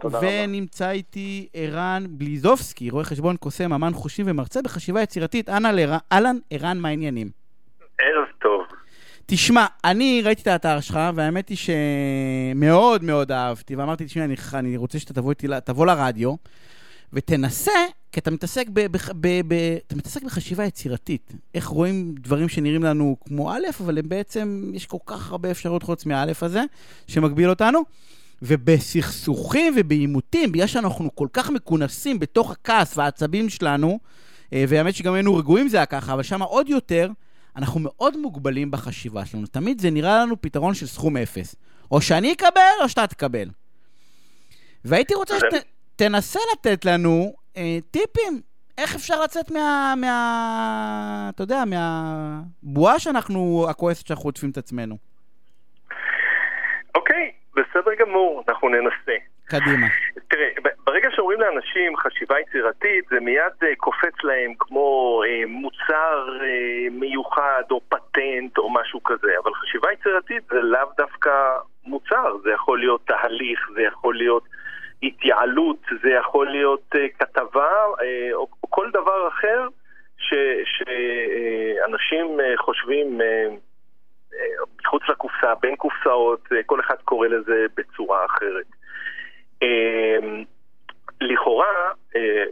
תודה רבה. ונמצא איתי ערן בליזובסקי, רואה חשבון, קוסם, אמן חושים ומרצה בחשיבה יצירתית. אהלן, ערן, מה העניינים? ערב טוב. תשמע, אני ראיתי את האתר שלך, והאמת היא שמאוד מאוד אהבתי, ואמרתי, תשמע, אני, אני רוצה שאתה תבוא, איתי, תבוא לרדיו, ותנסה, כי אתה מתעסק, ב, ב, ב, ב, אתה מתעסק בחשיבה יצירתית. איך רואים דברים שנראים לנו כמו א', אבל הם בעצם, יש כל כך הרבה אפשרויות חוץ מהאלף הזה, שמגביל אותנו. ובסכסוכים ובעימותים, בגלל שאנחנו כל כך מכונסים בתוך הכעס והעצבים שלנו, אה, והאמת שגם היינו רגועים זה היה ככה, אבל שם עוד יותר, אנחנו מאוד מוגבלים בחשיבה שלנו. תמיד זה נראה לנו פתרון של סכום אפס. או שאני אקבל או שאתה תקבל. והייתי רוצה שתנסה לתת לנו אה, טיפים. איך אפשר לצאת מה... מה... אתה יודע, מהבועה שאנחנו, הכועסת שאנחנו עוטפים את עצמנו. בסדר גמור, אנחנו ננסה. קדימה. תראה, ברגע שאומרים לאנשים חשיבה יצירתית, זה מיד uh, קופץ להם כמו uh, מוצר uh, מיוחד או פטנט או משהו כזה, אבל חשיבה יצירתית זה לאו דווקא מוצר, זה יכול להיות תהליך, זה יכול להיות התייעלות, זה יכול להיות uh, כתבה uh, או, או כל דבר אחר שאנשים uh, uh, חושבים... Uh, מחוץ לקופסה, בין קופסאות, כל אחד קורא לזה בצורה אחרת. אמ, לכאורה, אה,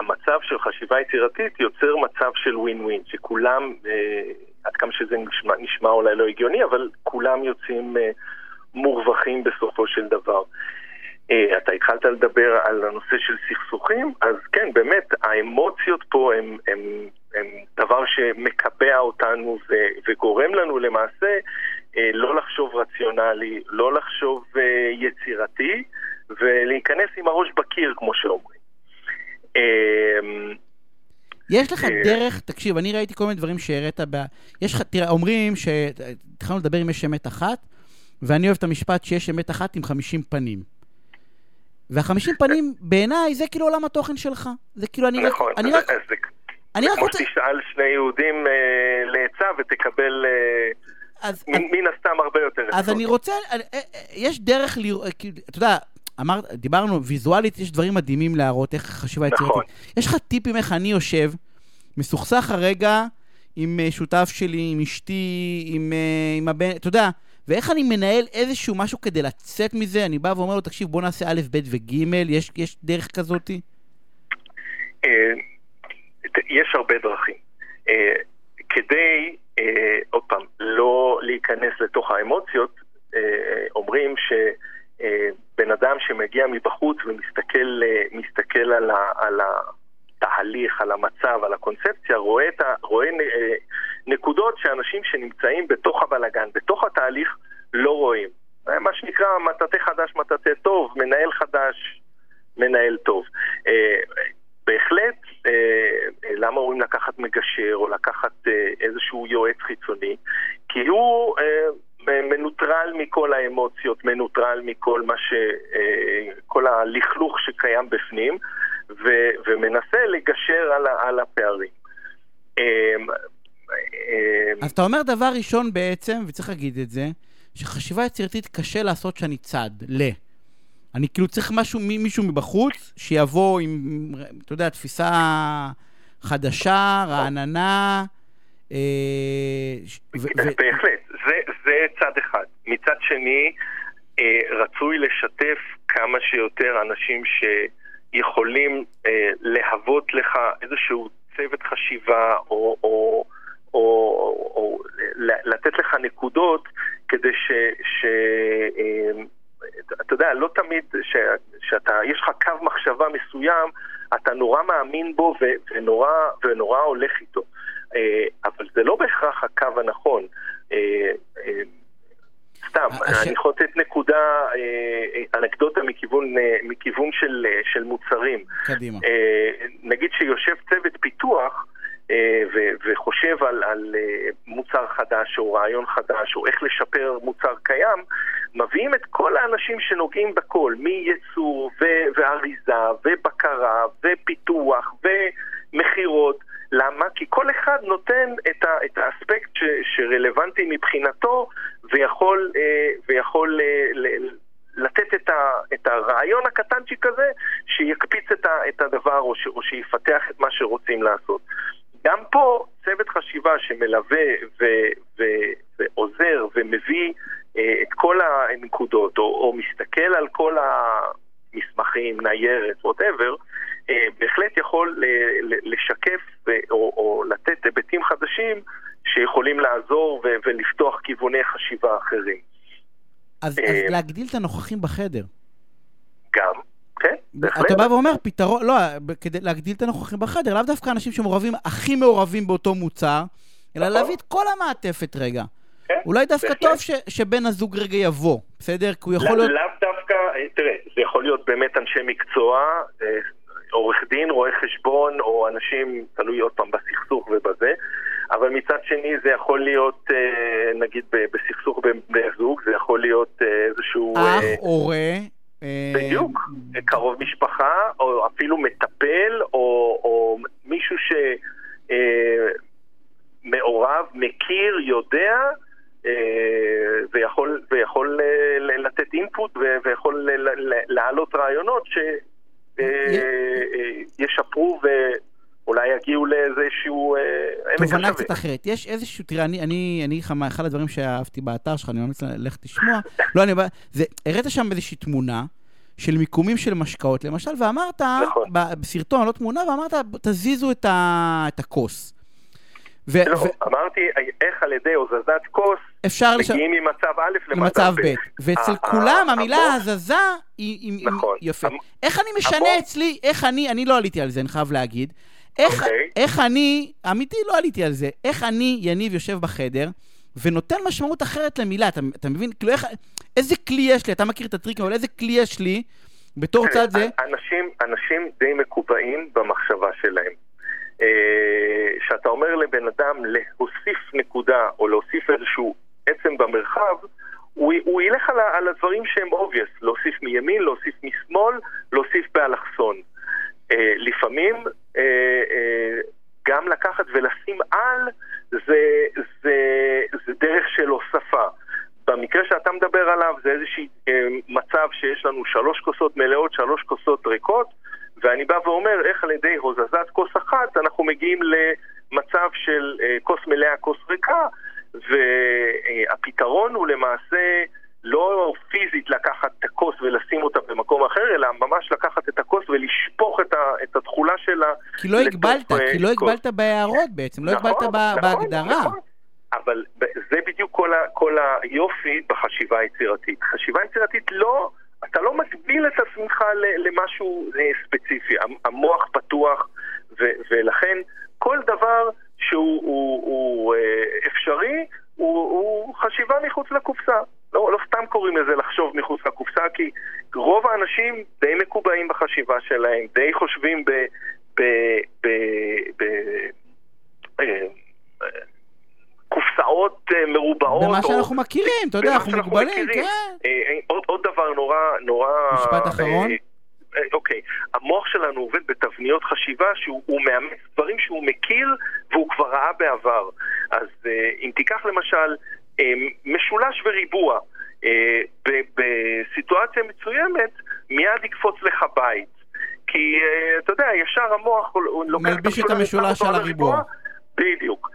המצב של חשיבה יצירתית יוצר מצב של ווין ווין, שכולם, אה, עד כמה שזה נשמע, נשמע אולי לא הגיוני, אבל כולם יוצאים אה, מורווחים בסופו של דבר. אתה התחלת לדבר על הנושא של סכסוכים, אז כן, באמת, האמוציות פה הן, הן, הן דבר שמקבע אותנו ו, וגורם לנו למעשה לא לחשוב רציונלי, לא לחשוב יצירתי, ולהיכנס עם הראש בקיר, כמו שאומרים. אמ, יש לך אה, דרך, תקשיב, אני ראיתי כל מיני דברים שהראית ב... יש לך, תראה, אומרים שהתחלנו לדבר אם יש אמת אחת, ואני אוהב את המשפט שיש אמת אחת עם חמישים פנים. והחמישים פנים, בעיניי, זה כאילו עולם התוכן שלך. זה כאילו, אני נכון, רק... אני רק... זה, אני רק רוצה... כמו שתשאל שני יהודים אה, לעצה ותקבל... אה, אז, מן הסתם הרבה יותר. אז אני רוצה, אה, אה, יש דרך לראות, כאילו, אתה יודע, אמרת, דיברנו, ויזואלית יש דברים מדהימים להראות, איך חשיבה יצירתית. נכון. יש לך טיפים איך אני יושב, מסוכסך הרגע עם אה, שותף שלי, עם אשתי, עם, עם הבן, אתה יודע, ואיך אני מנהל איזשהו משהו כדי לצאת מזה, אני בא ואומר לו, תקשיב, בוא נעשה א', ב' וג', יש, יש דרך כזאתי? יש הרבה דרכים. כדי, עוד פעם, לא להיכנס לתוך האמוציות, אומרים ש... בן אדם שמגיע מבחוץ ומסתכל על, ה, על התהליך, על המצב, על הקונספציה, רואה, את ה, רואה אה, נקודות שאנשים שנמצאים בתוך הבלגן, בתוך התהליך, לא רואים. מה שנקרא מטאטא חדש, מטאטא טוב, מנהל חדש, מנהל טוב. אה, בהחלט, אה, למה אומרים לקחת מגשר או לקחת יועץ חיצוני? כי הוא מנוטרל מכל האמוציות, מנוטרל מכל מה ש... אה, כל הלכלוך שקיים בפנים, ו, ומנסה לגשר על, על הפערים. אמ, אמ, אז אתה אומר דבר ראשון בעצם, וצריך להגיד את זה, שחשיבה יצירתית קשה לעשות שאני צד, ל. אני כאילו צריך משהו, מישהו מבחוץ, שיבוא עם, אתה יודע, תפיסה חדשה, רעננה. אה, בהחלט. זה, צד אחד. מצד שני, אה, רצוי לשתף כמה שיותר אנשים שיכולים אה, להוות לך איזשהו צוות חשיבה או, או, או, או לתת לך נקודות כדי ש... ש אתה יודע, לא תמיד שאתה, יש לך קו מחשבה מסוים, אתה נורא מאמין בו ונורא, ונורא הולך איתו. אה, אבל זה לא בהכרח הקו הנכון. אה, אה, סתם, הש... אני יכול לתת נקודה, אנקדוטה מכיוון, מכיוון של, של מוצרים. קדימה. נגיד שיושב צוות פיתוח ו- וחושב על, על מוצר חדש או רעיון חדש או איך לשפר מוצר קיים, מביאים את כל האנשים שנוגעים בכל, מייצור ו- ואריזה ובקרה ופיתוח ומכירות. למה? כי כל אחד נותן את, ה, את האספקט ש, שרלוונטי מבחינתו ויכול, אה, ויכול אה, לתת את, ה, את הרעיון הקטן קטנצ'יק כזה, שיקפיץ את, ה, את הדבר או, ש, או שיפתח את מה שרוצים לעשות. גם פה צוות חשיבה שמלווה ו, ו, ועוזר ומביא אה, את כל הנקודות, או, או מסתכל על כל המסמכים, ניירת, ווטאבר, בהחלט יכול לשקף או, או לתת היבטים חדשים שיכולים לעזור ו, ולפתוח כיווני חשיבה אחרים. אז, אז להגדיל את הנוכחים בחדר. גם, כן, בהחלט. אתה בא ואומר, פתרון, לא, כדי להגדיל את הנוכחים בחדר, לאו דווקא אנשים שמעורבים, הכי מעורבים באותו מוצר, אלא נכון. להביא את כל המעטפת רגע. כן, אולי דווקא בהחלט. טוב ש, שבן הזוג רגע יבוא, בסדר? כי הוא יכול להיות... לאו דווקא, תראה, זה יכול להיות באמת אנשי מקצוע, אה, עורך דין, רואה חשבון, או אנשים, תלוי עוד פעם בסכסוך ובזה, אבל מצד שני זה יכול להיות, אה, נגיד בסכסוך בין בני זוג, זה יכול להיות אה, איזשהו... אח, הורה. בדיוק, קרוב משפחה, או אפילו מטפל, או, או מישהו שמעורב, מכיר, יודע, ויכול, ויכול לתת אינפוט ויכול להעלות רעיונות ש... ישפרו ואולי יגיעו לאיזשהו עמק השווה. תובנה קצת אחרת. יש איזשהו, תראה, אני אגיד לך מה, אחד הדברים שאהבתי באתר שלך, אני ממליץ ללכת לשמוע, לא, אני זה, הראת שם איזושהי תמונה. של מיקומים של משקאות, למשל, ואמרת, נכון. בסרטון, לא תמונה, ואמרת, תזיזו את, ה, את הכוס. ו- לא, ו- אמרתי, איך על ידי הוזזת כוס, אפשר מגיעים לש... ממצב א' למצב ב'. ואצל כולם המילה הזזה היא... נכון. יפה. איך אני משנה אצלי, איך אני, אני לא עליתי על זה, אני חייב להגיד. איך, אוקיי. איך אני, אמיתי לא עליתי על זה, איך אני, יניב, יושב בחדר, ונותן משמעות אחרת למילה, אתה, אתה מבין? כאילו איך, איזה כלי יש לי, אתה מכיר את הטריק, אבל איזה כלי יש לי בתור צד זה? אנשים, אנשים די מקובעים במחשבה שלהם. אה, שאתה אומר לבן אדם להוסיף נקודה או להוסיף איזשהו עצם במרחב, הוא, הוא ילך על, על הדברים שהם obvious, להוסיף מימין, להוסיף משמאל, להוסיף באלכסון. אה, לפעמים אה, אה, גם לקחת ולשים על זה, זה, זה דרך של הוספה. במקרה שאתה מדבר עליו זה איזשהו אה, מצב שיש לנו שלוש כוסות מלאות, שלוש כוסות ריקות, ואני בא ואומר איך על ידי הוזזת כוס אחת אנחנו מגיעים למצב של אה, כוס מלאה, כוס ריקה, והפתרון הוא למעשה לא פיזית לקחת את הכוס ולשים אותה במקום אחר, אלא ממש לקחת את הכוס ולשפוך את, ה, את התכולה שלה. כי לא הגבלת, אה, כי לא הגבלת בהערות בעצם, לא נכון, הגבלת נכון, בהגדרה. נכון. אבל זה בדיוק כל, ה, כל היופי בחשיבה היצירתית. חשיבה יצירתית לא... אתה לא מגביל את עצמך למשהו אה, ספציפי, המוח פתוח, ו- ולכן כל דבר שהוא הוא, הוא, אה, אפשרי הוא, הוא חשיבה מחוץ לקופסה. לא, לא סתם קוראים לזה לחשוב מחוץ לקופסה, כי רוב האנשים די מקובעים בחשיבה שלהם, די חושבים ב... ב, ב, ב אה, קופסאות אה, מרובעות. במה שאנחנו מכירים, אתה יודע, אנחנו מוגבלים, כן. אה, אה, עוד דבר נורא, נורא... משפט אחרון. אוקיי, המוח שלנו עובד בתבניות חשיבה שהוא מאמץ דברים שהוא מכיר והוא כבר ראה בעבר. אז אם תיקח למשל משולש וריבוע, בסיטואציה מסוימת מיד יקפוץ לך בית. כי אתה יודע, ישר המוח לוקח מלביש את המשולש על הריבוע. בדיוק.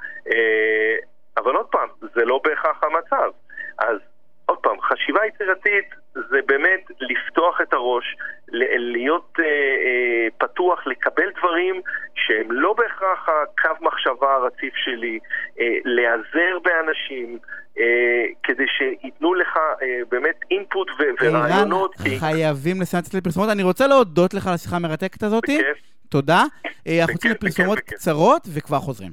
אבל עוד פעם, זה לא בהכרח המצב. אז עוד פעם, חשיבה יצירתית זה באמת לפתוח את הראש, להיות אה, אה, פתוח, לקבל דברים שהם לא בהכרח הקו מחשבה הרציף שלי, אה, להיעזר באנשים, אה, כדי שייתנו לך אה, באמת אינפוט ורעיונות. כי... חייבים לסיים את לפרסומות. אני רוצה להודות לך על השיחה המרתקת הזאת. בכיף. תודה. אה, אנחנו יוצאים לפרסומות קצרות וכבר חוזרים.